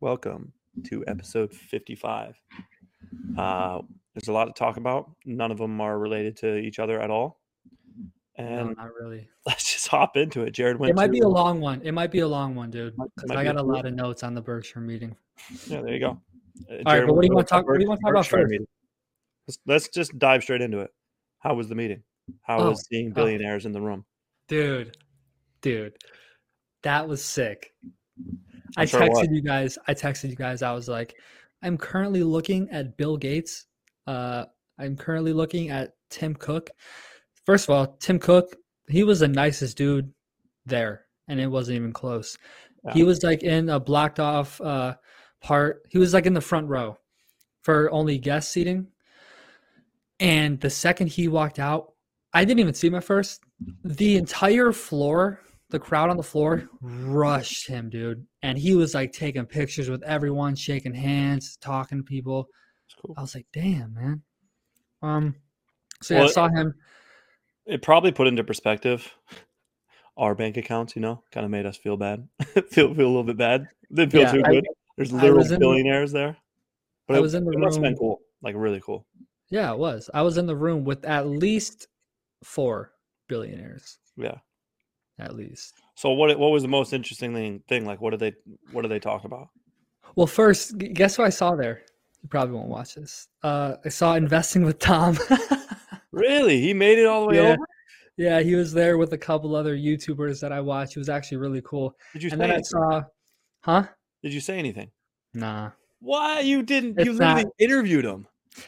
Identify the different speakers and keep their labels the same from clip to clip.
Speaker 1: Welcome to episode 55. Uh, there's a lot to talk about. None of them are related to each other at all.
Speaker 2: No,
Speaker 1: And
Speaker 2: not really.
Speaker 1: let's just hop into it. Jared went
Speaker 2: It might
Speaker 1: to,
Speaker 2: be a long one. It might be a long one, dude. Because I
Speaker 1: be a
Speaker 2: got a lot of notes on the Berkshire meeting.
Speaker 1: Yeah, there you go. Uh,
Speaker 2: All right,
Speaker 1: Jared
Speaker 2: but what do you want to talk? What do you want to talk about first?
Speaker 1: Let's, let's just dive straight into it. How was the meeting? How
Speaker 2: Oh,
Speaker 1: was seeing
Speaker 2: oh.
Speaker 1: billionaires in the room?
Speaker 2: Dude, dude, that was sick. I
Speaker 1: sure was.
Speaker 2: texted you guys. I texted you guys. I was like, I'm currently looking at Bill Gates. Uh, I'm currently looking at Tim Cook. First of all, Tim Cook, he was the nicest dude there, and it wasn't even close. He was like in a blocked off uh, part. He was like in the front row for only guest seating. And the second he walked out, I didn't even see him at first. The entire floor, the crowd on the floor, rushed him, dude. And he was like taking pictures with everyone, shaking hands, talking to people.
Speaker 1: It's cool.
Speaker 2: I was like, damn, man. Um, so yeah, I saw him.
Speaker 1: It probably put into perspective our bank accounts, you know, kind of made us feel bad. feel feel a little bit bad. Didn't feel
Speaker 2: Yeah,
Speaker 1: too
Speaker 2: I-
Speaker 1: good. There's
Speaker 2: I
Speaker 1: literal
Speaker 2: was in the-
Speaker 1: billionaires there. But
Speaker 2: I
Speaker 1: it,
Speaker 2: was in the
Speaker 1: it must have been
Speaker 2: room.
Speaker 1: cool. Like really cool.
Speaker 2: Yeah, it was. I was in the room with at least four billionaires,
Speaker 1: Yeah.
Speaker 2: At least.
Speaker 1: So what what was the most interesting thing thing? Like what did they what did they talk about?
Speaker 2: Well, first, guess who I saw there? You probably won't watch this. Uh, I saw investing with Tom.
Speaker 1: Really? He made it all the way
Speaker 2: Yeah.
Speaker 1: over?
Speaker 2: yeah, he was there with a couple other YouTubers that I watch. It was actually really cool.
Speaker 1: Did you
Speaker 2: And
Speaker 1: say
Speaker 2: then I saw, huh?
Speaker 1: Did you say anything?
Speaker 2: Nah,
Speaker 1: Why you didn't you
Speaker 2: It's
Speaker 1: literally
Speaker 2: not-
Speaker 1: interviewed him?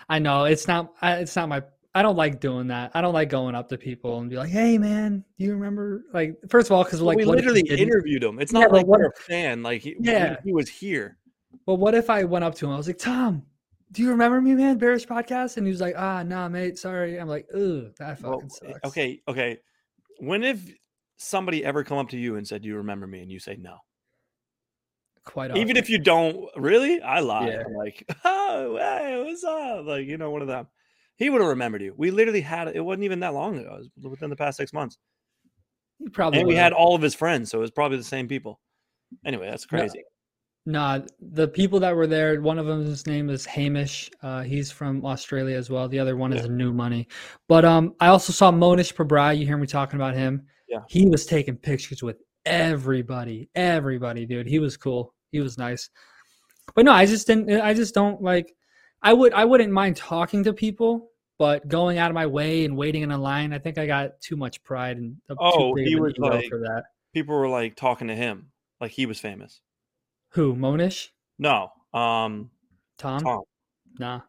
Speaker 2: I know it's not. It's not my. I don't like doing that. I don't like going up to people and be like, "Hey, man, do you remember?" Like, first of all, because like,
Speaker 1: we
Speaker 2: if
Speaker 1: literally interviewed him. It's not
Speaker 2: but
Speaker 1: like
Speaker 2: what
Speaker 1: we're a fan. Like he,
Speaker 2: Yeah.
Speaker 1: he was here.
Speaker 2: Well, what if I went up to him? I was like, "Tom, do you remember me, man? Bearish podcast?" And he was like, "Ah, nah, mate, sorry." I'm like, "Ugh, that fucking
Speaker 1: Well,
Speaker 2: sucks."
Speaker 1: okay, okay. When have somebody ever come up to you and said, "Do you remember me?" and you say no?
Speaker 2: quite often.
Speaker 1: Even if you don't really, I lie.
Speaker 2: Yeah.
Speaker 1: I'm like, oh, hey, what's up? Like, you know, one of them. He would have remembered you. We literally had it wasn't even that long ago. It was within the past six months.
Speaker 2: He probably
Speaker 1: And we
Speaker 2: would've.
Speaker 1: had all of his friends, so it was probably the same people. Anyway, that's crazy.
Speaker 2: Nah, the people that were there, one of them, his name is Hamish. Uh, he's from Australia as well. The other one is New Money. But um, I also saw Mohnish Pabrai. You hear me talking about him?
Speaker 1: Yeah.
Speaker 2: He was taking pictures with everybody, everybody, dude. He was cool. He was nice. But no, I just didn't. I just don't like. I would. I wouldn't mind talking to people, but going out of my way and waiting in a line, I think I got too much pride and
Speaker 1: Oh,
Speaker 2: big
Speaker 1: he was like-
Speaker 2: for that.
Speaker 1: People were like talking to him, like he was famous.
Speaker 2: Who? Mohnish?
Speaker 1: No, um,
Speaker 2: Tom?
Speaker 1: Tom.
Speaker 2: Nah.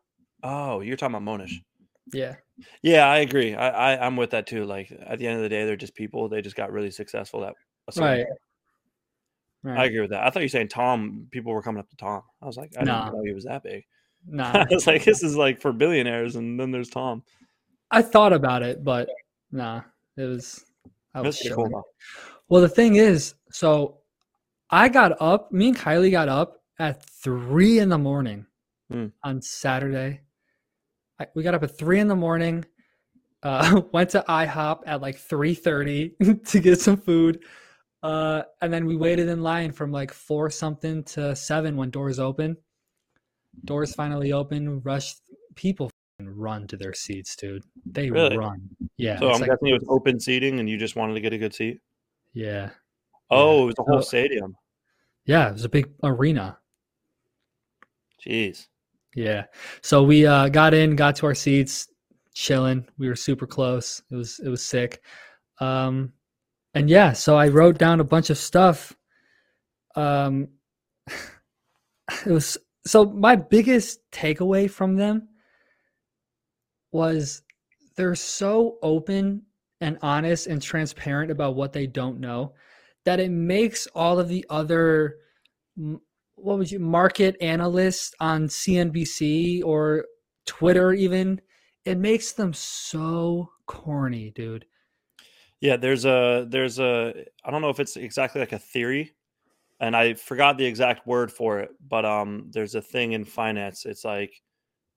Speaker 1: Oh, you're talking about Mohnish.
Speaker 2: Yeah.
Speaker 1: Yeah, I agree. I, I I'm with that too. Like at the end of the day, they're just people. They just got really successful at a certain
Speaker 2: Right.
Speaker 1: I agree with that. I thought you were saying Tom. People were coming up to Tom. I was like, I
Speaker 2: Nah.
Speaker 1: didn't know he was that big.
Speaker 2: Nah.
Speaker 1: I was like, this is like for billionaires, and then there's Tom.
Speaker 2: I thought about it, but nah. It was. I was
Speaker 1: pretty cool.
Speaker 2: Well, the thing is, so I got up. Me and Kylie got up at three in the morning
Speaker 1: Hmm.
Speaker 2: on Saturday. I, we got up at three in the morning. Uh, went to IHOP at like three thirty to get some food, uh, and then we waited in line from like four something to seven when doors open. Doors finally open. rush people run to their seats, dude. They
Speaker 1: Really?
Speaker 2: run. Yeah.
Speaker 1: So I'm
Speaker 2: like-
Speaker 1: guessing it was open seating, and you just wanted to get a good seat.
Speaker 2: yeah.
Speaker 1: Oh, it was the whole
Speaker 2: So-
Speaker 1: stadium.
Speaker 2: Yeah, it was a big arena.
Speaker 1: Jeez.
Speaker 2: Yeah. So we uh, got in, got to our seats, chilling. We were super close. It was it was sick. Um, and yeah, so I wrote down a bunch of stuff. Um, it was so my biggest takeaway from them was they're so open and honest and transparent about what they don't know that it makes all of the other what would you market analysts on CNBC or Twitter even it makes them so corny, dude.
Speaker 1: Yeah, there's a there's a I don't know if it's exactly like a theory, and I forgot the exact word for it, but um, there's a thing in finance. It's like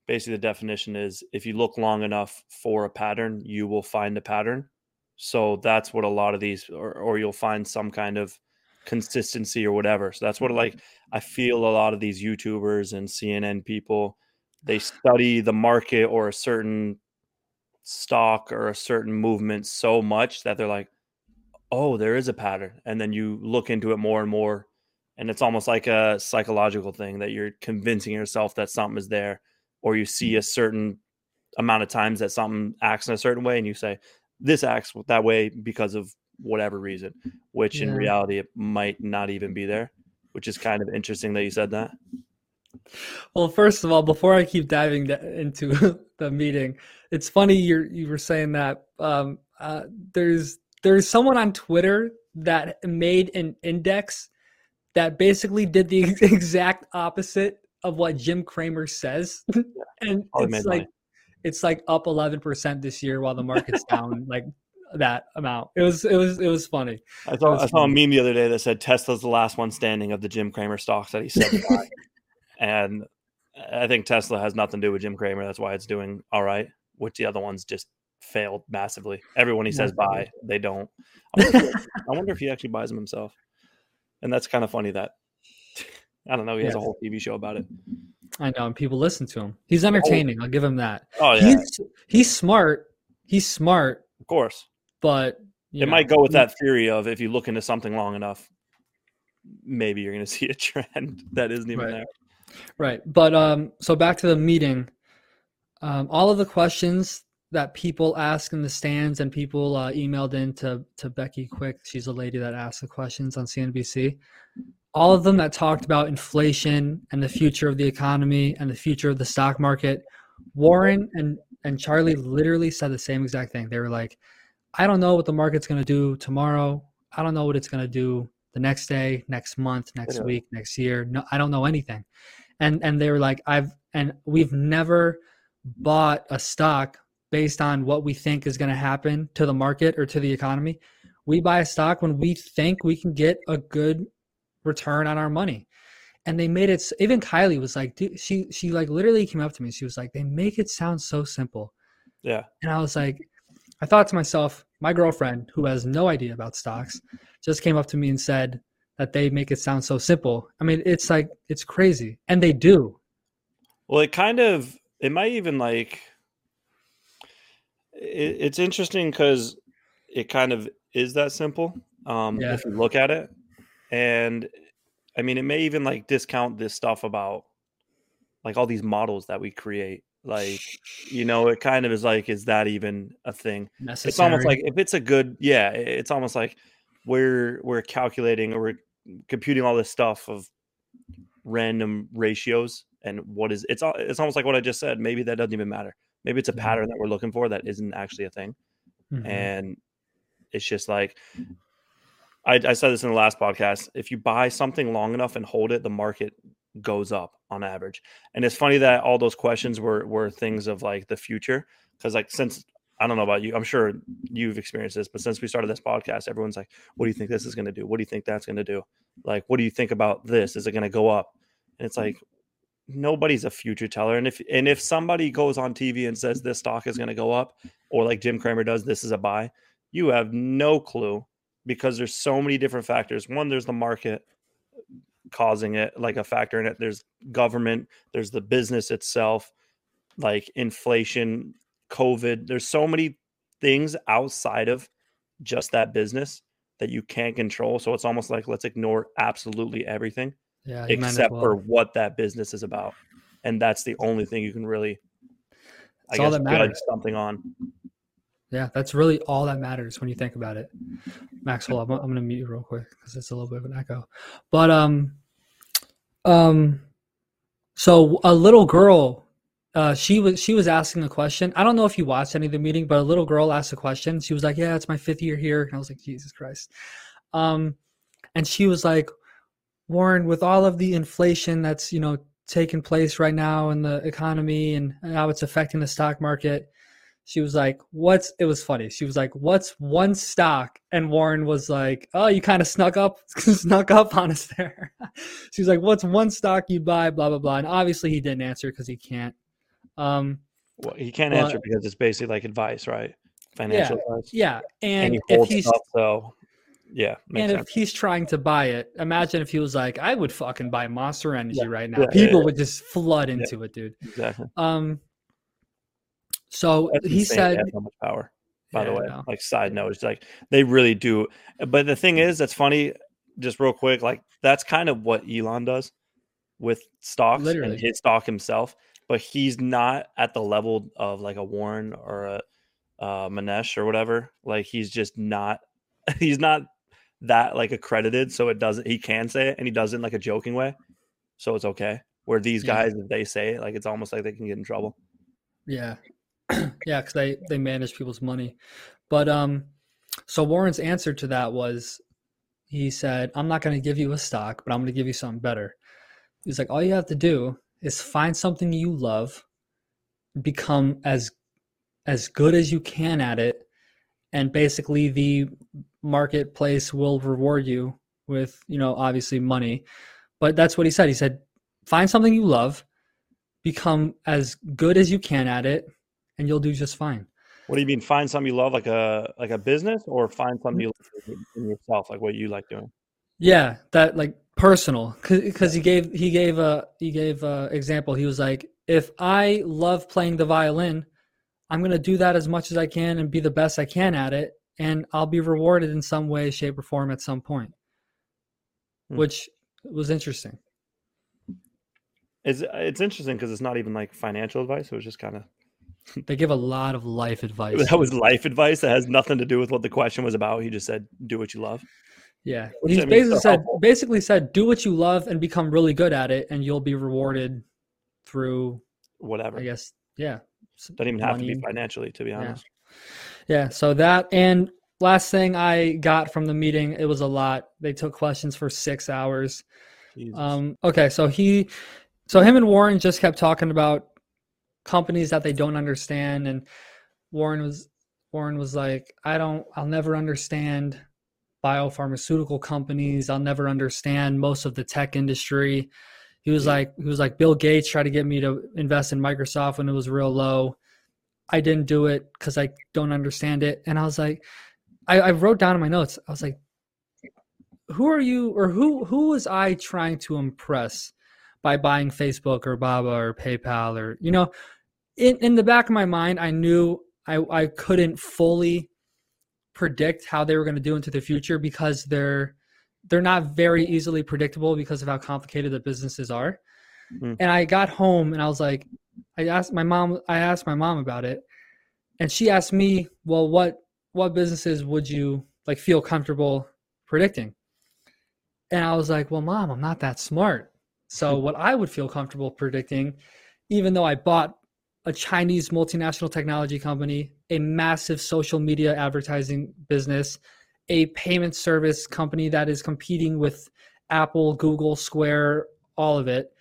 Speaker 1: basically the definition is if you look long enough for a pattern, you will find a pattern. So that's what a lot of these, or, or you'll find some kind of consistency or whatever. So that's what like I feel a lot of these YouTubers and CNN people they study the market or a certain stock or a certain movement so much that they're like, oh, there is a pattern. And then you look into it more and more. And it's almost like a psychological thing that you're convincing yourself that something is there, or you see a certain amount of times that something acts in a certain way, and you say, this acts that way because of whatever reason, which in reality, it might not even be there, which is kind of interesting that you said that.
Speaker 2: Well, first of all, before I keep diving into the meeting, it's funny you you were saying that um, uh, there's there's someone on Twitter that made an index that basically did the exact opposite of what Jim Cramer says, and it's like
Speaker 1: money.
Speaker 2: it's like up 11% this year while the market's down like that amount. It was it was it was funny.
Speaker 1: I saw, I saw a meme the other day that said Tesla's the last one standing of the Jim Cramer stocks that he said buy. and I think Tesla has nothing to do with Jim Cramer. That's why it's doing all right, which the other ones just failed massively. Everyone he says buy, they don't. I wonder, if, I wonder if he actually buys them himself. And that's kind of funny that I don't know. He has a whole TV show about it.
Speaker 2: I know, and people listen to him. He's entertaining. I'll give him that.
Speaker 1: Oh yeah,
Speaker 2: He's he's smart. He's smart,
Speaker 1: of course.
Speaker 2: but
Speaker 1: It
Speaker 2: know,
Speaker 1: might go with
Speaker 2: he-
Speaker 1: that theory of if you look into something long enough, maybe you're going to see a trend that isn't even
Speaker 2: Right.
Speaker 1: there.
Speaker 2: Right. But um so back to the meeting. Um all of the questions that people ask in the stands and people uh, emailed in to, to Becky Quick, she's a lady that asks the questions on CNBC. All of them that talked about inflation and the future of the economy and the future of the stock market. Warren and and Charlie literally said the same exact thing. They were like, I don't know what the market's going to do tomorrow. I don't know what it's going to do the next day, next month, next week, next year. No, I don't know anything. And and they were like, I've and we've never bought a stock based on what we think is going to happen to the market or to the economy. We buy a stock when we think we can get a good return on our money. And they made it even Kylie was like, dude, she she like literally came up to me. She was like, they make it sound so simple.
Speaker 1: Yeah.
Speaker 2: And I was like, I thought to myself, my girlfriend, who has no idea about stocks, just came up to me and said that they make it sound so simple. I mean, it's like, it's crazy. And they do.
Speaker 1: Well, it kind of it might even like it, it's interesting because it kind of is that simple. Um,
Speaker 2: Yeah.
Speaker 1: if you look at it, and I mean, it may even like discount this stuff about like all these models that we create. Like, you know, it kind of is like, is that even a thing?
Speaker 2: Necessary.
Speaker 1: It's almost like if it's a good, yeah, it's almost like we're we're calculating or we're computing all this stuff of random ratios and what is it's it's almost like what I just said. Maybe that doesn't even matter. Maybe it's a
Speaker 2: Mhm.
Speaker 1: pattern that we're looking for that isn't actually a thing,
Speaker 2: Mhm.
Speaker 1: and it's just like I, I said this in the last podcast. If you buy something long enough and hold it, the market goes up on average. And it's funny that all those questions were were things of like the future because like since I don't know about you, I'm sure you've experienced this, but since we started this podcast, everyone's like, "What do you think this is going to do? What do you think that's going to do? Like, what do you think about this? Is it going to go up?" And it's like nobody's a future teller. And if and if somebody goes on TV and says this stock is going to go up, or like Jim Cramer does, this is a buy, you have no clue because there's so many different factors. One, there's the market causing it, like a factor in it. There's government, there's the business itself, like inflation, COVID. There's so many things outside of just that business that you can't control. So it's almost like let's ignore absolutely everything
Speaker 2: yeah, you might as
Speaker 1: except for what that business is about. And that's the only thing you can really I
Speaker 2: It's all
Speaker 1: guess
Speaker 2: that
Speaker 1: judge something on.
Speaker 2: Yeah, that's really all that matters when you think about it. Maxwell, I'm, I'm going to mute you real quick because it's a little bit of an echo. But um, um, so a little girl, uh, she was she was asking a question. I don't know if you watched any of the meeting, but a little girl asked a question. She was like, "Yeah, it's my fifth year here," and I was like, "Jesus Christ," um, and she was like, "Warren, with all of the inflation that's you know taking place right now in the economy and how it's affecting the stock market." she was like, "What's?" It was funny. She was like, "What's one stock?" And Warren was like, "Oh, you kind of snuck up, snuck up on us there." she was like, "What's one stock you buy?" Blah blah blah. And obviously, he didn't answer because he can't. Um,
Speaker 1: Well, he can't
Speaker 2: But-
Speaker 1: answer because it's basically like advice, right? Financial advice.
Speaker 2: yeah,
Speaker 1: And
Speaker 2: and
Speaker 1: he
Speaker 2: if he's
Speaker 1: so Yeah,
Speaker 2: And if
Speaker 1: sense.
Speaker 2: he's trying to buy it, imagine if he was like, I would fucking buy Monster Energy
Speaker 1: Yeah,
Speaker 2: right now.
Speaker 1: yeah,
Speaker 2: People
Speaker 1: yeah.
Speaker 2: would just flood into it, dude.
Speaker 1: exactly.
Speaker 2: Um so
Speaker 1: That's
Speaker 2: he said
Speaker 1: so much power. By the way, like side note, it's like they really do. But the thing is, that's funny. Just real quick, like that's kind of what Elon does with stocks
Speaker 2: Literally.
Speaker 1: and his stock himself. But he's not at the level of like a Warren or a uh, Mohnish or whatever. Like he's just not. He's not that like accredited, so it doesn't. He can say it, and he does it in like a joking way, so it's okay. Where these
Speaker 2: Yeah.
Speaker 1: guys, if they say it, like it's almost like they can get in trouble.
Speaker 2: Yeah. yeah, because they, they manage people's money. But um so Warren's answer to that was he said, I'm not gonna give you a stock, but I'm gonna give you something better. He's like, all you have to do is find something you love, become as as good as you can at it, and basically the marketplace will reward you with, you know, obviously money. But that's what he said. He said, find something you love, become as good as you can at it, and you'll do just fine.
Speaker 1: What do you mean? Find something you love, like a like a business, or find something you love in yourself, like what you like doing.
Speaker 2: Yeah, that like personal because he gave he gave a he gave a example. He was like, if I love playing the violin, I'm gonna do that as much as I can and be the best I can at it, and I'll be rewarded in some way, shape, or form at some point,
Speaker 1: Hmm.
Speaker 2: which was interesting.
Speaker 1: It's it's interesting because it's not even like financial advice. It was just kind of
Speaker 2: They give a lot of life advice.
Speaker 1: that was life advice that has nothing to do with what the question was about. He just said, "Do what you love."
Speaker 2: Yeah,
Speaker 1: Which,
Speaker 2: he's
Speaker 1: I mean,
Speaker 2: basically
Speaker 1: so
Speaker 2: said
Speaker 1: helpful.
Speaker 2: basically said do what you love and become really good at it, and you'll be rewarded through,
Speaker 1: Whatever.
Speaker 2: I guess, yeah,
Speaker 1: Doesn't even have to be financially, to be honest.
Speaker 2: Yeah, so that and last thing I got from the meeting, it was a lot. They took questions for six hours.
Speaker 1: Jesus.
Speaker 2: Um, okay, so he, so him and Warren just kept talking about companies that they don't understand, and Warren was Warren was like, I don't, I'll never understand biopharmaceutical companies. I'll never understand most of the tech industry. He was
Speaker 1: Yeah.
Speaker 2: like, he was like, Bill Gates tried to get me to invest in Microsoft when it was real low. I didn't do it because I don't understand it. And I was like, I, I wrote down in my notes, I was like, who are you or who who was I trying to impress by buying Facebook or Baba or PayPal or you know, in in the back of my mind, I knew I I couldn't fully predict how they were going to do into the future because they're they're not very easily predictable because of how complicated the businesses are.
Speaker 1: Hmm.
Speaker 2: And I got home and I was like, I asked my mom. I asked my mom about it, and she asked me, "Well, what what businesses would you like feel comfortable predicting?" And I was like, "Well, mom, I'm not that smart. So hmm. what I would feel comfortable predicting, even though I bought a Chinese multinational technology company, a massive social media advertising business, a payment service company that is competing with Apple, Google, Square, all of it,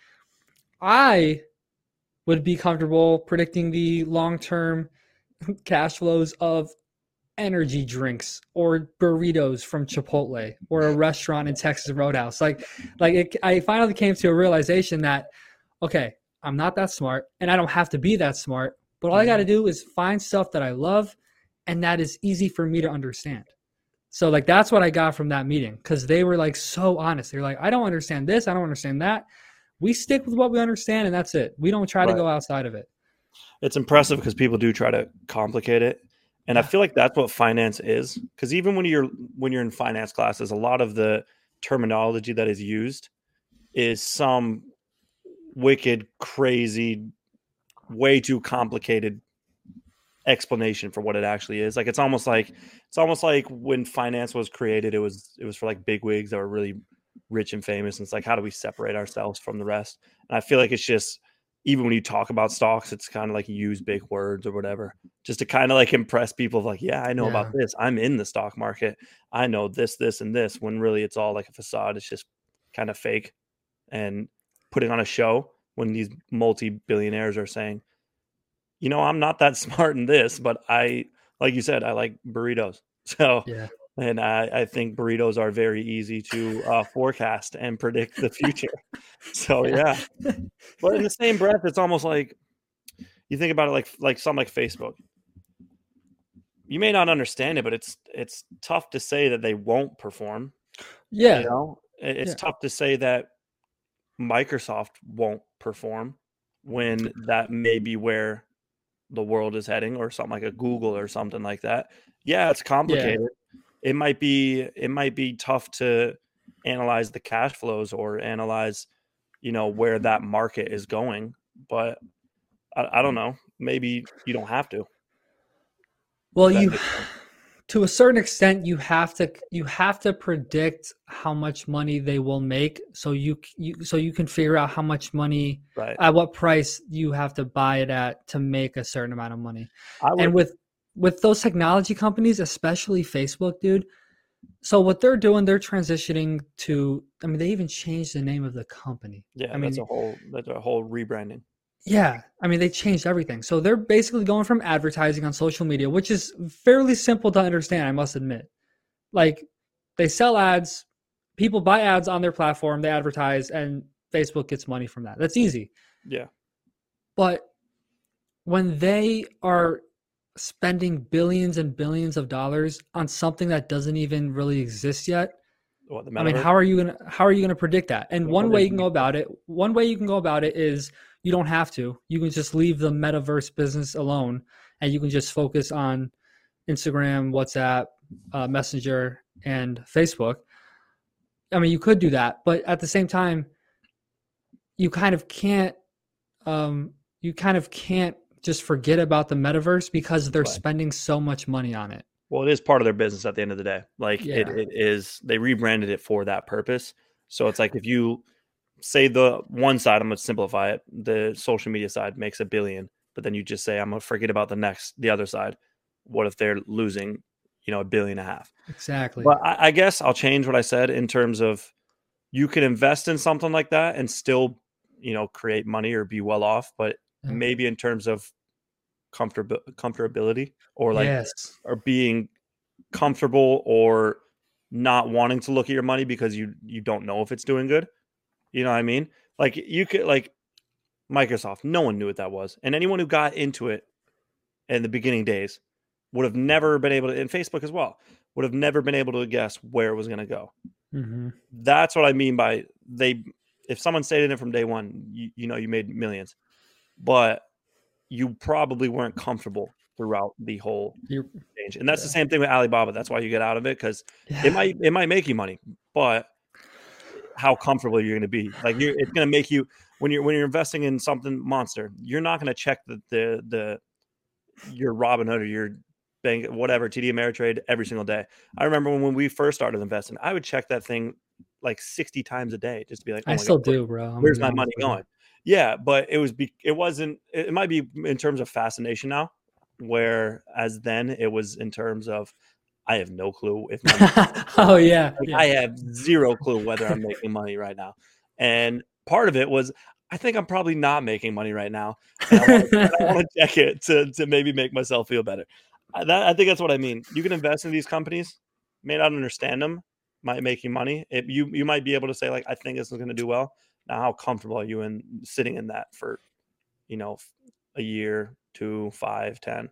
Speaker 2: I would be comfortable predicting the long term cash flows of energy drinks or burritos from Chipotle or a restaurant in Texas Roadhouse. Like, like it, I finally came to a realization that, okay, I'm not that smart and I don't have to be that smart, but all I got to mm-hmm. do is find stuff that I love and that is easy for me to understand. So like that's what I got from that meeting because they were like so honest. They're like, I don't understand this, I don't understand that. We stick with what we understand and that's it. We don't try to go outside of it.
Speaker 1: it's impressive because people do try to complicate it and i feel like that's what finance is because even when you're when you're in finance classes a lot of the terminology that is used is some wicked crazy way too complicated explanation for what it actually is like it's almost like it's almost like when finance was created it was it was for like big wigs that were really rich and famous and it's like how do we separate ourselves from the rest and i feel like it's just even when you talk about stocks, it's kind of like you use big words or whatever, just to kind of like impress people like, yeah, I know about this. I'm in the stock market. I know this, this, and this. When really it's all like a facade. It's just kind of fake and putting on a show when these multi billionaires are saying, you know, I'm not that smart in this, but I, like you said, I like burritos. So,
Speaker 2: Yeah.
Speaker 1: And I, I think burritos are very easy to uh, forecast and predict the future. so, yeah. But in the same breath, it's almost like you think about it like like something like Facebook. you may not understand it, but it's it's tough to say that they won't perform.
Speaker 2: Yeah.
Speaker 1: You know, it's
Speaker 2: Yeah.
Speaker 1: tough to say that Microsoft won't perform when that may be where the world is heading, or something like a Google or something like that. Yeah, it's complicated. It might be it might be tough to analyze the cash flows or analyze, you know, where that market is going. But I, I don't know. Maybe you don't have to.
Speaker 2: Well,
Speaker 1: That
Speaker 2: you to a certain extent you have to you have to predict how much money they will make so you you so you can figure out how much money
Speaker 1: Right.
Speaker 2: at what price you have to buy it at to make a certain amount of money.
Speaker 1: I would,
Speaker 2: and with with those technology companies especially facebook dude so what they're doing they're transitioning to i mean they even changed the name of the company.
Speaker 1: Yeah,
Speaker 2: I
Speaker 1: that's a whole that's a whole rebranding.
Speaker 2: yeah i mean they changed everything. So they're basically going from advertising on social media which is fairly simple to understand i must admit. Like they sell ads people buy ads on their platform they advertise and facebook gets money from that. That's easy.
Speaker 1: Yeah.
Speaker 2: But when they are spending billions and billions of dollars on something that doesn't even really exist yet,
Speaker 1: What the
Speaker 2: I mean, how are you gonna how are you gonna predict that? And one way you can go about it, one way you can go about it is you don't have to. You can just leave the metaverse business alone, and you can just focus on Instagram, WhatsApp, uh, Messenger, and Facebook. I mean, you could do that, but at the same time, you kind of can't. Um, you kind of can't just forget about the metaverse because they're
Speaker 1: Right.
Speaker 2: spending so much money on it.
Speaker 1: Well, it is part of their business at the end of the day. Like it, it is, they rebranded it for that purpose. So it's like if you say the one side, I'm gonna simplify it, the social media side makes a billion, but then you just say I'm gonna forget about the next, the other side. What if they're losing, you know, a billion and a half?
Speaker 2: Exactly.
Speaker 1: But I, I guess I'll change what I said in terms of you can invest in something like that and still, you know, create money or be well off, but Maybe in terms of comfortable comfortability or like
Speaker 2: yes.
Speaker 1: or being comfortable or not wanting to look at your money because you you don't know if it's doing good. You know what I mean? Like you could like Microsoft, no one knew what that was. And anyone who got into it in the beginning days would have never been able to and Facebook as well, would have never been able to guess where it was going to go.
Speaker 2: hmm
Speaker 1: That's what I mean by they if someone stayed in it from day one, you, you know you made millions. But you probably weren't comfortable throughout the whole
Speaker 2: You're,
Speaker 1: change. And that's the same thing with Alibaba. That's why you get out of it because
Speaker 2: yeah.
Speaker 1: it might it might make you money, but how comfortable you're going to be. Like you're, it's going to make you when you're when you're investing in something monster. You're not going to check the the the your Robinhood or your bank whatever TD Ameritrade every single day. I remember when, when we first started investing, I would check that thing like 60 times a day just to be like, oh
Speaker 2: I
Speaker 1: my
Speaker 2: still
Speaker 1: God,
Speaker 2: do, bro. I'm
Speaker 1: where's my money
Speaker 2: you.
Speaker 1: going? Yeah, but it was be it wasn't it might be in terms of fascination now, whereas then it was in terms of I have no clue if my
Speaker 2: oh yeah,
Speaker 1: like,
Speaker 2: yeah.
Speaker 1: I have zero clue whether I'm making money right now. And part of it was I think I'm probably not making money right now. I want to, I want to check it to to maybe make myself feel better. I, that, I think that's what I mean. You can invest in these companies, may not understand them, might make you money. It, you you might be able to say like I think this is going to do well. Now, how comfortable are you in sitting in that for, you know, a year, two, five, ten?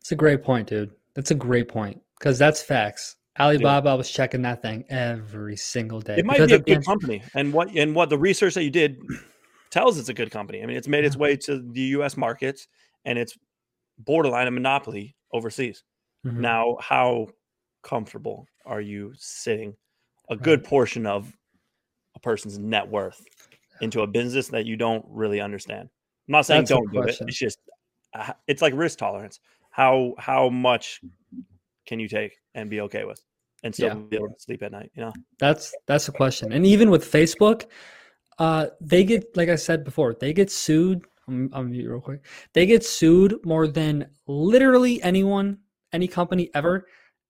Speaker 2: It's a great point, dude. That's a great point because that's facts. Alibaba was checking that thing every single day.
Speaker 1: It might be a good
Speaker 2: end-
Speaker 1: company, and what and what the research that you did tells it's a good company. I mean, it's made its way to the U.S. markets, and it's borderline a monopoly overseas.
Speaker 2: Mhm.
Speaker 1: Now, how comfortable are you sitting a good portion of person's net worth into a business that you don't really understand? I'm not saying
Speaker 2: That's
Speaker 1: don't do it. It's just uh, it's like risk tolerance. How how much can you take and be okay with, and still
Speaker 2: Yeah.
Speaker 1: be able to sleep at night? You know.
Speaker 2: That's that's the question. And even with Facebook, uh, they get like I said before, they get sued. I'm, I'm mute real quick. They get sued more than literally anyone, any company ever.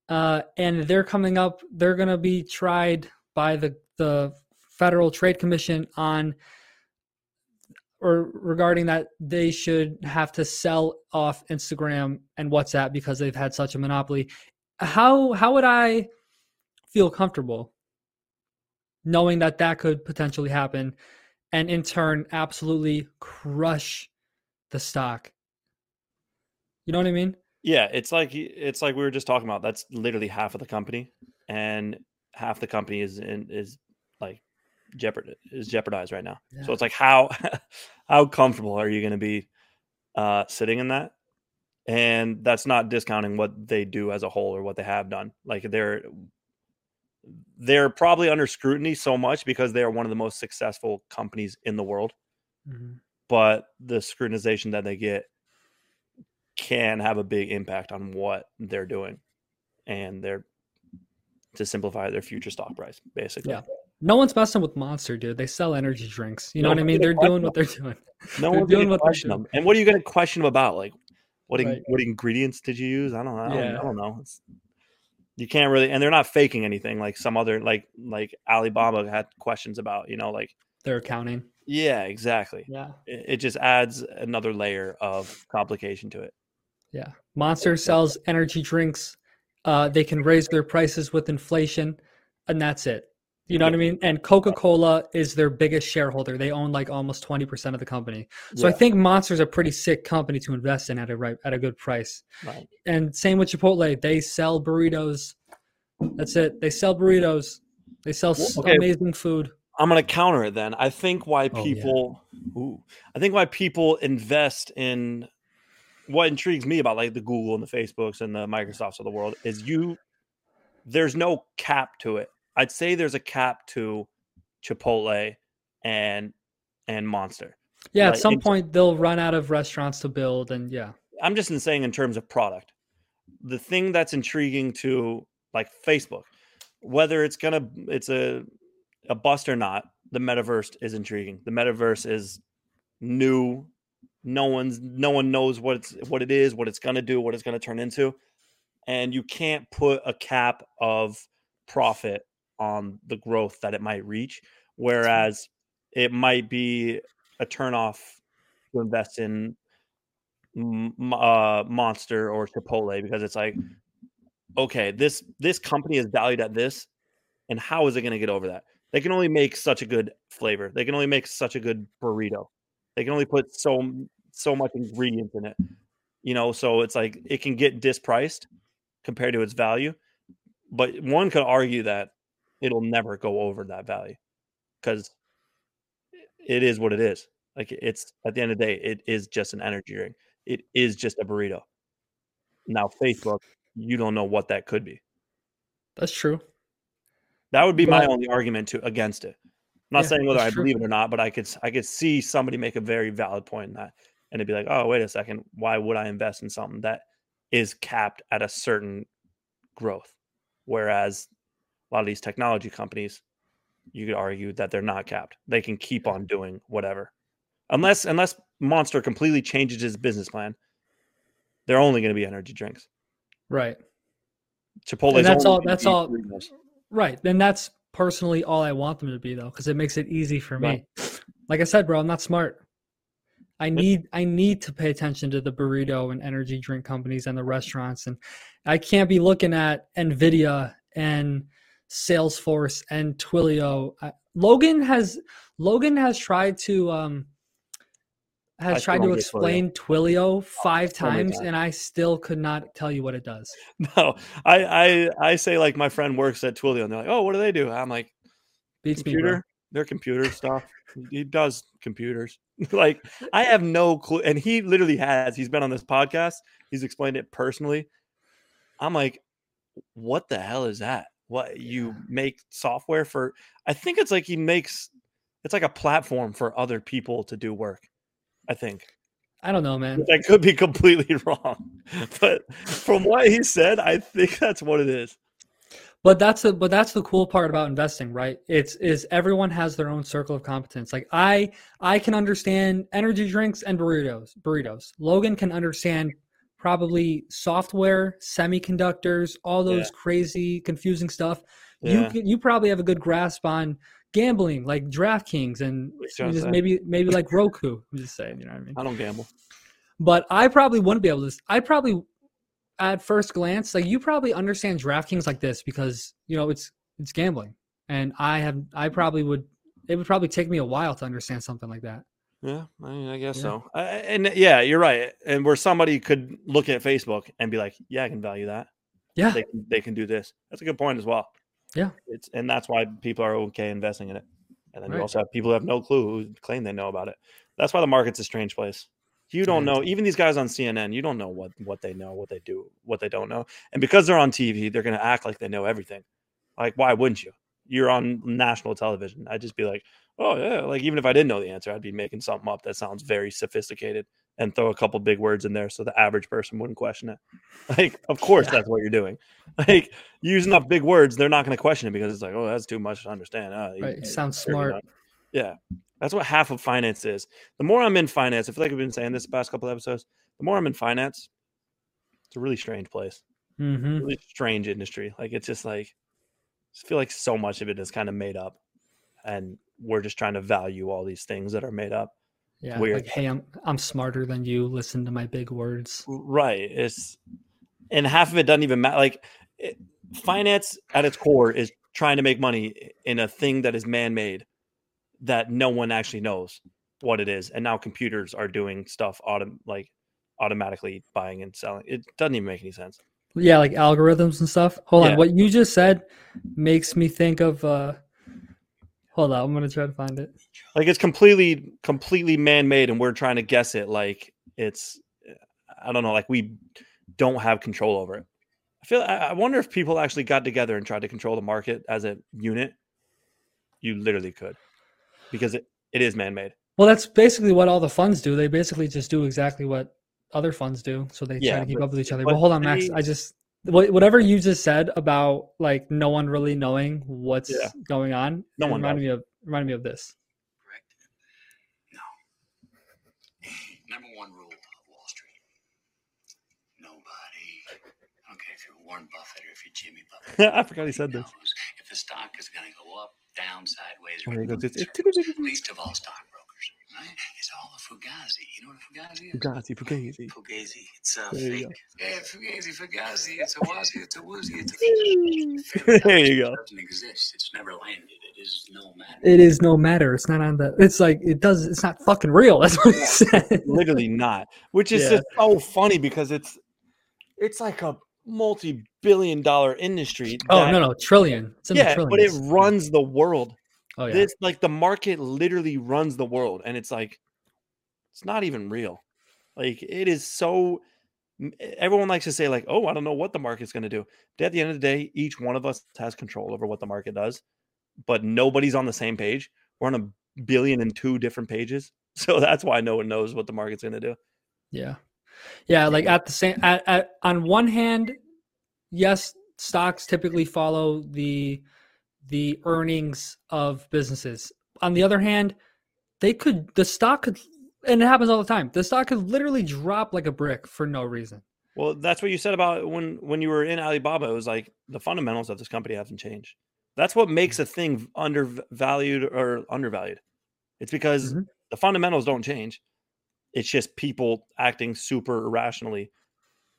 Speaker 2: Uh, and they're coming up. They're gonna be tried by the the Federal Trade Commission on or regarding that they should have to sell off Instagram and WhatsApp because they've had such a monopoly. How how would I feel comfortable knowing that that could potentially happen and in turn absolutely crush the stock? You know what I mean?
Speaker 1: Yeah, it's like it's like we were just talking about. That's literally half of the company, and half the company is in, is jeopard is jeopardized right now.
Speaker 2: Yeah.
Speaker 1: So it's like how how comfortable are you going to be uh, sitting in that? And that's not discounting what they do as a whole or what they have done. Like they're they're probably under scrutiny so much because they are one of the most successful companies in the world.
Speaker 2: Mhm.
Speaker 1: But the scrutinization that they get can have a big impact on what they're doing and their to simplify their future stock price, basically.
Speaker 2: Yeah. No one's messing with Monster, dude. They sell energy drinks. You know
Speaker 1: No
Speaker 2: what I mean? They're doing what they're doing.
Speaker 1: No
Speaker 2: They're
Speaker 1: one's
Speaker 2: doing what
Speaker 1: what
Speaker 2: they're
Speaker 1: question
Speaker 2: doing.
Speaker 1: them. And what are you going to question them about? Like, what in-
Speaker 2: Right.
Speaker 1: what ingredients did you use? I don't know. I don't,
Speaker 2: Yeah.
Speaker 1: I don't know. It's, you can't really, and they're not faking anything like some other like like Alibaba had questions about. You know, like
Speaker 2: They're accounting.
Speaker 1: yeah, exactly.
Speaker 2: Yeah.
Speaker 1: It, it just adds another layer of complication to it.
Speaker 2: Yeah. Monster sells energy drinks. Uh, they can raise their prices with inflation, and that's it. You know what I mean? And Coca Cola is their biggest shareholder. They own like almost 20% of the company. So I think Monster's a pretty sick company to invest in at a right at a good price.
Speaker 1: right.
Speaker 2: And same with Chipotle. They sell burritos. That's it. They sell burritos. They sell
Speaker 1: okay.
Speaker 2: amazing food.
Speaker 1: I'm going to counter it then. I think why
Speaker 2: Oh, yeah.
Speaker 1: people, ooh, I think why people invest in what intrigues me about like the Google and the Facebooks and the Microsofts of the world is you, there's no cap to it. I'd say there's a cap to Chipotle and and Monster.
Speaker 2: Yeah,
Speaker 1: Like,
Speaker 2: at some point they'll run out of restaurants to build, and yeah,
Speaker 1: I'm just saying in terms of product. The thing that's intriguing to like Facebook, whether it's gonna it's a a bust or not, the metaverse is intriguing. The metaverse is new. No one's no one knows what it's what it is, what it's gonna do, what it's gonna turn into. And you can't put a cap of profit on the growth that it might reach. Whereas it might be a turnoff to invest in uh, Monster or Chipotle because it's like, okay, this this company is valued at this, and how is it going to get over that? They can only make such a good flavor. They can only make such a good burrito. They can only put so so much ingredients in it, you know. So it's like it can get dispriced compared to its value, but one could argue that it'll never go over that value because it is what it is. Like it's at the end of the day, it is just an energy drink. It is just a burrito. Now Facebook, you don't know what that could be.
Speaker 2: that's true.
Speaker 1: That would be my only argument to against it. I'm not
Speaker 2: Yeah,
Speaker 1: saying whether I
Speaker 2: true.
Speaker 1: believe it or not, but I could I could see somebody make a very valid point in that, and it'd be like, oh, wait a second, why would I invest in something that is capped at a certain growth, whereas a lot of these technology companies, you could argue that they're not capped. They can keep on doing whatever, unless unless Monster completely changes his business plan. They're only going to be energy drinks.
Speaker 2: Right.
Speaker 1: Chipotle.
Speaker 2: that's all- that's all- Right. Then that's personally all I want them to be though, because it makes it easy for me.
Speaker 1: Right.
Speaker 2: Like I said, bro, I'm not smart. I need I need to pay attention to the burrito and energy drink companies and the restaurants. And I can't be looking at Nvidia and Salesforce and Twilio. I, Logan has Logan has tried to um has
Speaker 1: still
Speaker 2: tried to
Speaker 1: get Twilio.
Speaker 2: explain Twilio five times and I still could not tell you what it does.
Speaker 1: No, I, I I say like my friend works at Twilio and they're like, oh, what do they do? I'm like,
Speaker 2: Beats
Speaker 1: computer. They're computer stuff. He does computers. like I have no clue. And he literally has. He's been on this podcast. He's explained it personally. I'm like, what the hell is that? What you make software for? I think it's like he makes. It's like a platform for other people to do work. I think.
Speaker 2: I don't know, man.
Speaker 1: I could be completely wrong, but from what he said, I think that's what it is.
Speaker 2: But that's the but that's the cool part about investing, right? It's is everyone has their own circle of competence. Like I I can understand energy drinks and burritos. Burritos. Logan can understand probably software, semiconductors, all those crazy confusing stuff. You
Speaker 1: Yeah.
Speaker 2: can, you probably have a good grasp on gambling, like DraftKings and
Speaker 1: What you trying to
Speaker 2: just maybe maybe like Roku. I'm just saying, you know what I mean?
Speaker 1: I don't gamble.
Speaker 2: But I probably wouldn't be able to. I probably, at first glance, like you probably understand DraftKings like this because you know it's it's gambling, and I have I probably would. It would probably take me a while to understand something like that.
Speaker 1: Yeah, I mean, I guess
Speaker 2: Yeah.
Speaker 1: so. I, and yeah, you're right. And where somebody could look at Facebook and be like, "Yeah, I can value that.
Speaker 2: Yeah.
Speaker 1: They can, they can do this." That's a good point as well.
Speaker 2: Yeah.
Speaker 1: it's and that's why people are okay investing in it. And then you also have people who have no clue who claim they know about it. That's why the market's a strange place. You don't know. Even these guys on CNN, you don't know what what they know, what they do, what they don't know. And because they're on TV, they're going to act like they know everything. Like, why wouldn't you? You're on national television. I'd just be like, oh yeah. Like even if I didn't know the answer, I'd be making something up that sounds very sophisticated and throw a couple big words in there so the average person wouldn't question it. Like, of course,
Speaker 2: Yeah.
Speaker 1: that's what you're doing. Like, use enough big words, they're not going to question it because it's like, oh, that's too much to understand. Uh,
Speaker 2: Right.
Speaker 1: you-
Speaker 2: Sounds smart.
Speaker 1: out. Yeah, that's what half of finance is. The more I'm in finance, I feel like I've been saying this the past couple episodes. The more I'm in finance, it's a really strange place,
Speaker 2: Mm-hmm.
Speaker 1: really strange industry. Like it's just like I feel like so much of it is kind of made up, and we're just trying to value all these things that are made up.
Speaker 2: Yeah.
Speaker 1: weird.
Speaker 2: Like, hey, I'm I'm smarter than you. Listen to my big words.
Speaker 1: Right. It's and half of it doesn't even matter. Like it, finance at its core is trying to make money in a thing that is man-made that no one actually knows what it is. And now computers are doing stuff autom- like automatically buying and selling. It doesn't even make any sense.
Speaker 2: Yeah, like algorithms and stuff. Hold
Speaker 1: Yeah.
Speaker 2: on. What you just said makes me think of uh hold on, I'm gonna try to find it.
Speaker 1: Like it's completely completely man-made and we're trying to guess it like it's I don't know, like we don't have control over it. I feel I I wonder if people actually got together and tried to control the market as a unit. You literally could. Because it, it is man-made.
Speaker 2: Well, that's basically what all the funds do. They basically just do exactly what other funds do. So they
Speaker 1: Yeah,
Speaker 2: try to keep
Speaker 1: but-
Speaker 2: up with each other.
Speaker 1: but
Speaker 2: But hold on, Max.
Speaker 1: they-
Speaker 2: I just whatever you just said about like no one really knowing what's
Speaker 1: Yeah.
Speaker 2: going on.
Speaker 1: No one
Speaker 2: reminded me of reminded me of this.
Speaker 3: correct? No. Number one rule of Wall Street. Nobody, I don't care if you're Warren Buffett or if you're Jimmy Buffett.
Speaker 1: I forgot he said this.
Speaker 3: if the stock is going to go up, down, sideways, or
Speaker 1: he goes,
Speaker 3: in
Speaker 1: it's-
Speaker 3: circles.
Speaker 1: it's-
Speaker 3: least of all stockbrokers, right? It's all a fugazi. You know what a fugazi is?
Speaker 1: Fugazi, fugazi.
Speaker 3: Fugazi. It's a
Speaker 1: There
Speaker 3: fake. Yeah, fugazi, fugazi. It's a wazi. It's a woozy. It's a fake.
Speaker 1: There you go.
Speaker 3: It doesn't exist. It's never landed. It is no matter.
Speaker 2: It is no matter. It's not on the. It's like it does. It's not fucking real. That's what he said.
Speaker 1: Literally not. Which is
Speaker 2: Yeah.
Speaker 1: just so funny because it's it's like a multi-billion dollar industry.
Speaker 2: Oh
Speaker 1: that-
Speaker 2: no, no, trillion. It's in the
Speaker 1: Yeah, but it runs the world.
Speaker 2: Oh yeah.
Speaker 1: This like the market literally runs the world, and it's like it's not even real. Like it is so. Everyone likes to say like, "Oh, I don't know what the market's going to do." But at the end of the day, each one of us has control over what the market does, but nobody's on the same page. We're on a billion and two different pages, so that's why no one knows what the market's going to do.
Speaker 2: Yeah. Yeah, like at the same at, at on one hand, yes, stocks typically follow the the earnings of businesses. On the other hand, they could the stock could and it happens all the time. The stock could literally drop like a brick for no reason.
Speaker 1: Well, that's what you said about when when you were in Alibaba. It was like the fundamentals of this company haven't changed. That's what makes a thing undervalued or undervalued. It's because
Speaker 2: Mhm.
Speaker 1: the fundamentals don't change. It's just people acting super irrationally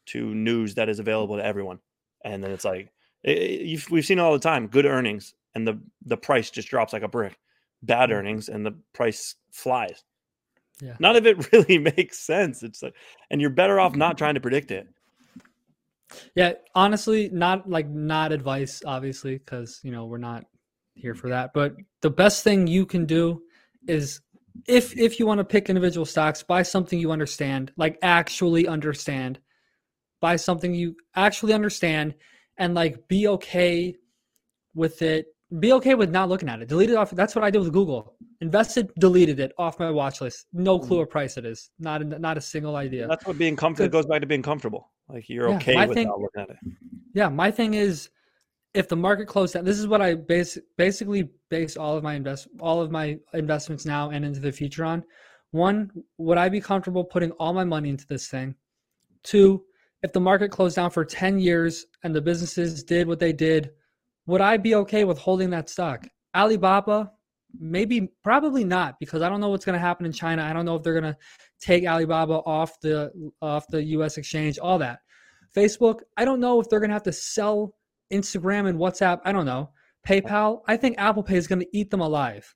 Speaker 1: to news that is available to everyone, and then it's like it, we've seen it all the time. Good earnings, and the the price just drops like a brick. Bad
Speaker 2: Mhm.
Speaker 1: earnings, and the price flies.
Speaker 2: Yeah.
Speaker 1: None of it really makes sense. It's like, and you're better off not trying to predict it.
Speaker 2: Yeah, honestly, not like not advice, obviously, because you know we're not here for that. But the best thing you can do is if if you want to pick individual stocks, buy something you understand, like actually understand. Buy something you actually understand, and like be okay with it. Be okay with not looking at it. Delete it off. That's what I did with Google. Invested, deleted it off my watch list. No mm-hmm. clue what price it is. Not a, not a single idea.
Speaker 1: That's what being comfortable goes back to being comfortable. Like you're
Speaker 2: Yeah,
Speaker 1: okay with
Speaker 2: thing-
Speaker 1: not looking at it.
Speaker 2: Yeah, my thing is if the market closed down, this is what I base basically base all of my invest all of my investments now and into the future on. One, would I be comfortable putting all my money into this thing? Two, if the market closed down for 10 years and the businesses did what they did, would I be okay with holding that stock? Alibaba, maybe probably not because I don't know what's going to happen in China. I don't know if they're going to take Alibaba off the off the US exchange, all that. Facebook, I don't know if they're going to have to sell Instagram and WhatsApp. I don't know. PayPal, I think Apple Pay is going to eat them alive.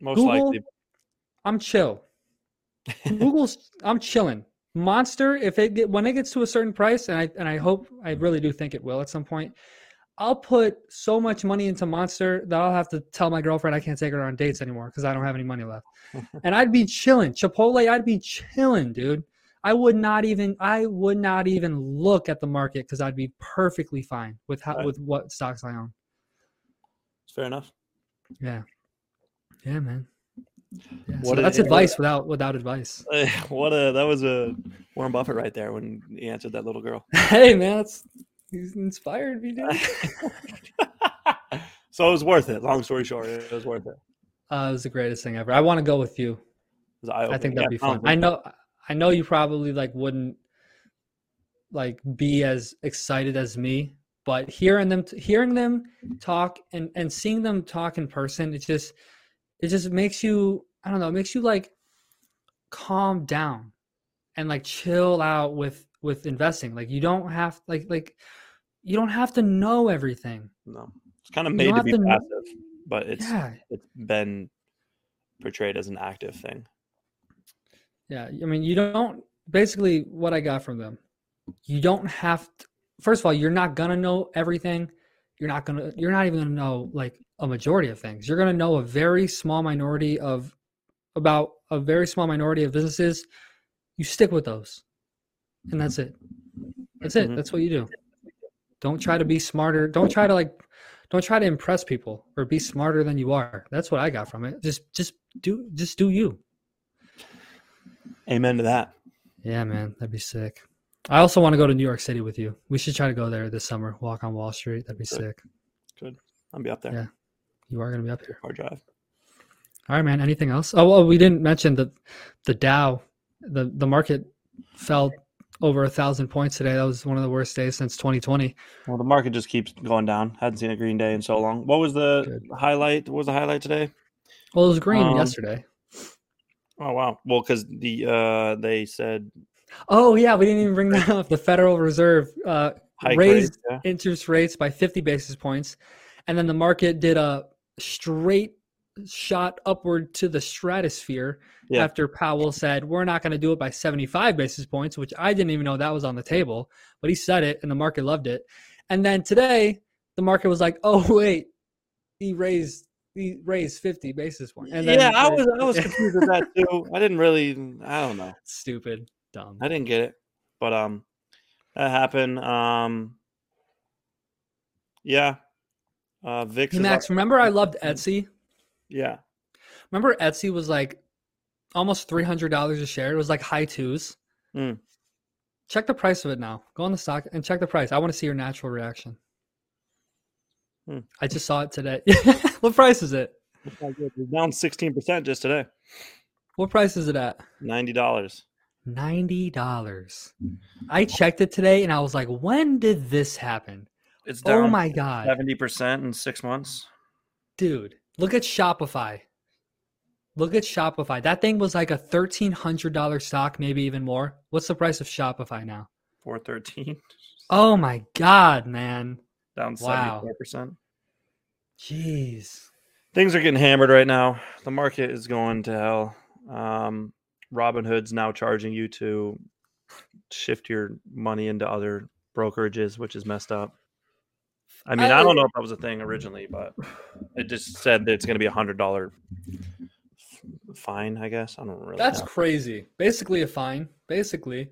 Speaker 1: Most
Speaker 2: Google,
Speaker 1: likely.
Speaker 2: I'm chill. Google's I'm chilling. Monster, if it get, when it gets to a certain price, and I and I hope I really do think it will at some point, I'll put so much money into Monster that I'll have to tell my girlfriend I can't take her on dates anymore because I don't have any money left. and I'd be chilling. Chipotle, I'd be chilling, dude. I would not even I would not even look at the market because I'd be perfectly fine with how
Speaker 1: Right.
Speaker 2: with what stocks I own.
Speaker 1: It's fair enough.
Speaker 2: Yeah. Yeah, man. Yeah, so that's
Speaker 1: did-
Speaker 2: advice without without advice.
Speaker 1: What a that was a Warren Buffett right there when he answered that little girl.
Speaker 2: Hey man, that's he's inspired me, dude.
Speaker 1: so it was worth it. Long story short, it was worth it.
Speaker 2: Uh, it was the greatest thing ever. I want to go with you. I think that'd
Speaker 1: Yeah,
Speaker 2: be fun. I know I know you probably like wouldn't like be as excited as me, but hearing them hearing them talk and and seeing them talk in person, it's just it just makes you I don't know, it makes you like calm down and like chill out with with investing. Like you don't have like like you don't have to know everything.
Speaker 1: No, it's kind of made to be
Speaker 2: to
Speaker 1: passive, but it's
Speaker 2: yeah.
Speaker 1: it's been portrayed as an active thing.
Speaker 2: Yeah, I mean, you don't basically what I got from them. You don't have to, first of all, you're not gonna know everything. You're not gonna you're not even gonna know like a majority of things. You're gonna know a very small minority of about a very small minority of businesses. You stick with those. And that's it. That's it.
Speaker 1: Mhm.
Speaker 2: That's what you do. Don't try to be smarter. Don't try to like don't try to impress people or be smarter than you are. That's what I got from it. Just just do just do you.
Speaker 1: Amen to that.
Speaker 2: Yeah, man, that'd be sick. I also want to go to New York City with you. We should try to go there this summer. Walk on Wall Street. That'd be
Speaker 1: Good.
Speaker 2: sick.
Speaker 1: Good. I'll be up there.
Speaker 2: Yeah. You are gonna be up here.
Speaker 1: Hard drive.
Speaker 2: All right, man. Anything else? Oh, well, we didn't mention the the Dow. The the market fell over a thousand points today. That was one of the worst days since 2020.
Speaker 1: Well, the market just keeps going down. Hadn't seen a green day in so long. What was the
Speaker 2: Good.
Speaker 1: highlight? What was the highlight today?
Speaker 2: Well, it was green
Speaker 1: Um,
Speaker 2: yesterday.
Speaker 1: Oh wow. Well, because the uh they said
Speaker 2: Oh yeah, we didn't even bring that up. The Federal Reserve uh, raised
Speaker 1: rates, yeah.
Speaker 2: interest rates by 50 basis points and then the market did a straight shot upward to the stratosphere
Speaker 1: Yeah.
Speaker 2: after Powell said we're not going to do it by 75 basis points which I didn't even know that was on the table but he said it and the market loved it and then today the market was like oh wait he raised he raised 50 basis points and then
Speaker 1: yeah, I was I was confused with that too. I didn't really. I don't know.
Speaker 2: stupid dumb
Speaker 1: I didn't get it, but um, that happened. Um, yeah. Uh, Vix.
Speaker 2: Hey, Max
Speaker 1: up-
Speaker 2: remember I loved Etsy
Speaker 1: Yeah.
Speaker 2: Remember Etsy was like almost three hundred dollars a share. It was like high twos.
Speaker 1: Mm.
Speaker 2: Check the price of it now. Go on the stock and check the price. I want to see your natural reaction.
Speaker 1: Hmm.
Speaker 2: I just saw it today. what price is it?
Speaker 1: It's not good. It's down sixteen percent just today.
Speaker 2: What price is it at?
Speaker 1: Ninety dollars.
Speaker 2: Ninety dollars. I checked it today and I was like, when did this happen?
Speaker 1: It's down.
Speaker 2: Oh my god,
Speaker 1: seventy percent in six months.
Speaker 2: dude! Look at Shopify. Look at Shopify. That thing was like a thirteen hundred dollar stock, maybe even more. What's the price of Shopify now?
Speaker 1: Four thirteen.
Speaker 2: Oh my god, man!
Speaker 1: Down seventy four percent.
Speaker 2: Jeez.
Speaker 1: Things are getting hammered right now. The market is going to hell. Um, Robinhood's now charging you to shift your money into other brokerages, which is messed up. I mean, I,
Speaker 2: I-
Speaker 1: don't know if that was a thing originally, but it just said that it's going to be a hundred dollar fine. I guess I don't really.
Speaker 2: That's
Speaker 1: know.
Speaker 2: crazy. Basically a fine. Basically.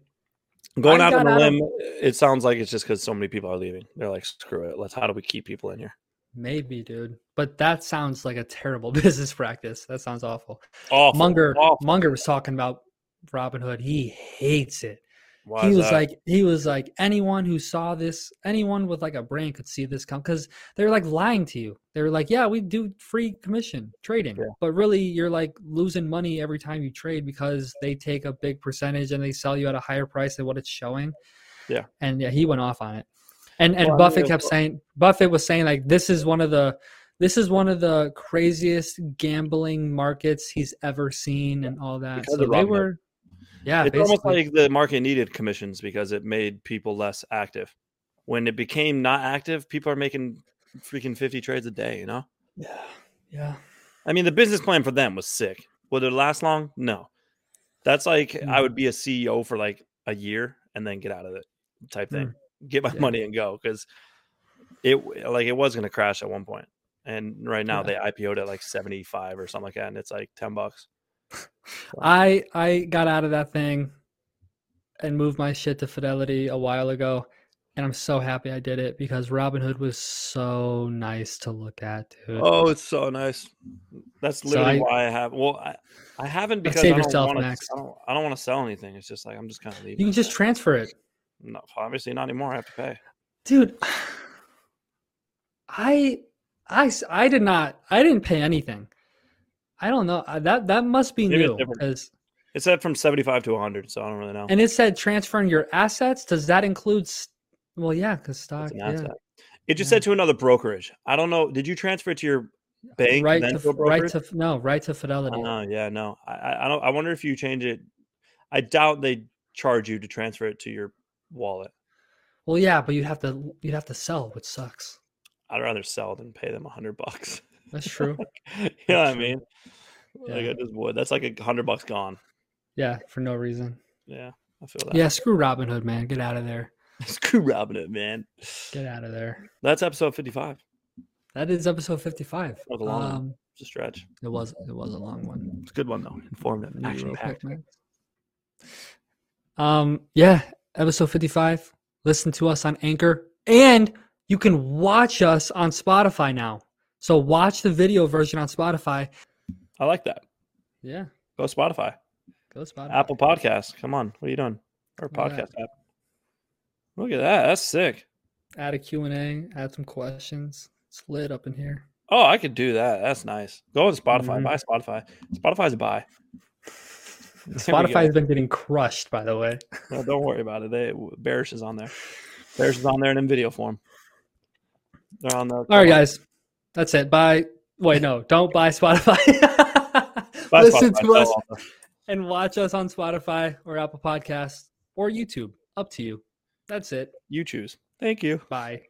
Speaker 1: going
Speaker 2: I
Speaker 1: out on a
Speaker 2: out of-
Speaker 1: limb. It sounds like it's just because so many people are leaving. They're like, screw it. Let's. How do we keep people in here?
Speaker 2: Maybe, dude. But that sounds like a terrible business practice. That sounds awful.
Speaker 1: Awful.
Speaker 2: Munger
Speaker 1: awful.
Speaker 2: Munger was talking about Robinhood. He hates it.
Speaker 1: Why
Speaker 2: he was
Speaker 1: that?
Speaker 2: like he was like anyone who saw this, anyone with like a brain could see this come because they're like lying to you. They were like, Yeah, we do free commission trading.
Speaker 1: Yeah.
Speaker 2: But really you're like losing money every time you trade because they take a big percentage and they sell you at a higher price than what it's showing.
Speaker 1: Yeah.
Speaker 2: And yeah, he went off on it. And and
Speaker 1: Well,
Speaker 2: Buffett kept saying Buffett was saying like this is one of the this is one of the craziest gambling markets he's ever seen and all that.
Speaker 1: Because
Speaker 2: so they were yeah,
Speaker 1: it's almost like the market needed commissions because it made people less active. When it became not active, people are making freaking 50 trades a day, you know?
Speaker 2: yeah. Yeah.
Speaker 1: I mean, the business plan for them was sick. Would it last long? No. That's like I
Speaker 2: Mm.
Speaker 1: would be a CEO for like a year and then get out of it type thing. Get my
Speaker 2: Yeah.
Speaker 1: money and go because it like it was going to crash at one point, and right now
Speaker 2: Yeah.
Speaker 1: they IPO'd at like seventy five or something like that, and it's like ten bucks.
Speaker 2: I I got out of that thing and moved my shit to Fidelity a while ago, and I'm so happy I did it because Robinhood was so nice to look at, dude.
Speaker 1: Oh, it's so nice. That's
Speaker 2: So
Speaker 1: literally
Speaker 2: I-
Speaker 1: why I have. Well, I, I haven't because
Speaker 2: save
Speaker 1: I don't
Speaker 2: yourself,
Speaker 1: want
Speaker 2: Max.
Speaker 1: to. I don't, I don't want to sell anything. It's just like I'm just kind of leaving.
Speaker 2: You can just
Speaker 1: there.
Speaker 2: transfer it,
Speaker 1: no, obviously not anymore. I have to pay.
Speaker 2: dude. I, I, I did not I didn't pay anything. I don't know that that must be
Speaker 1: Maybe
Speaker 2: new because
Speaker 1: It said from seventy five to hundred, so I don't really know.
Speaker 2: and it said transferring your assets. Does that include? Well, yeah, because stock. Yeah.
Speaker 1: It just
Speaker 2: Yeah.
Speaker 1: said to another brokerage. I don't know. Did you transfer it to your bank
Speaker 2: right to
Speaker 1: to
Speaker 2: right to no right to Fidelity.
Speaker 1: Oh yeah, no. I I don't. I wonder if you change it. I doubt they charge you to transfer it to your wallet.
Speaker 2: Well, yeah, but you'd have to you'd have to sell, which sucks.
Speaker 1: I'd rather sell than pay them a hundred bucks.
Speaker 2: That's true.
Speaker 1: you know what I mean? Like
Speaker 2: Yeah.
Speaker 1: I just would. That's like a hundred bucks gone.
Speaker 2: yeah, for no reason.
Speaker 1: Yeah, I feel that.
Speaker 2: Yeah, screw Robinhood, man. Get out of there.
Speaker 1: Screw Robinhood, man.
Speaker 2: Get out of there.
Speaker 1: That's episode fifty-five.
Speaker 2: That is episode fifty-five.
Speaker 1: That was a long one.
Speaker 2: Um,
Speaker 1: It's a stretch.
Speaker 2: it was it was a long one.
Speaker 1: It's a good one though. Informative, action packed.
Speaker 2: Um, yeah, episode 55. Listen to us on Anchor, and you can watch us on Spotify now. So watch the video version on Spotify.
Speaker 1: I like that.
Speaker 2: Yeah,
Speaker 1: Go Spotify,
Speaker 2: go Spotify.
Speaker 1: Apple Podcasts. Come on, what are you doing? Or podcast app. Look at that. That's sick.
Speaker 2: Add a Q&A, add some questions. It's lit up in here.
Speaker 1: Oh, I could do that. That's nice. Go on Spotify.
Speaker 2: Mhm.
Speaker 1: Buy Spotify. Spotify's a buy.
Speaker 2: Spotify has been getting crushed, by the way.
Speaker 1: No, don't worry about it. They Bearish is on there. Bearish is on there and in video form. They're on the.
Speaker 2: All right, guys. That's it. Bye. Wait, no, don't buy Spotify.
Speaker 1: Buy
Speaker 2: Listen
Speaker 1: Spotify,
Speaker 2: to us and watch us on Spotify or Apple Podcasts or YouTube. Up to you. That's it.
Speaker 1: You choose. Thank you.
Speaker 2: Bye.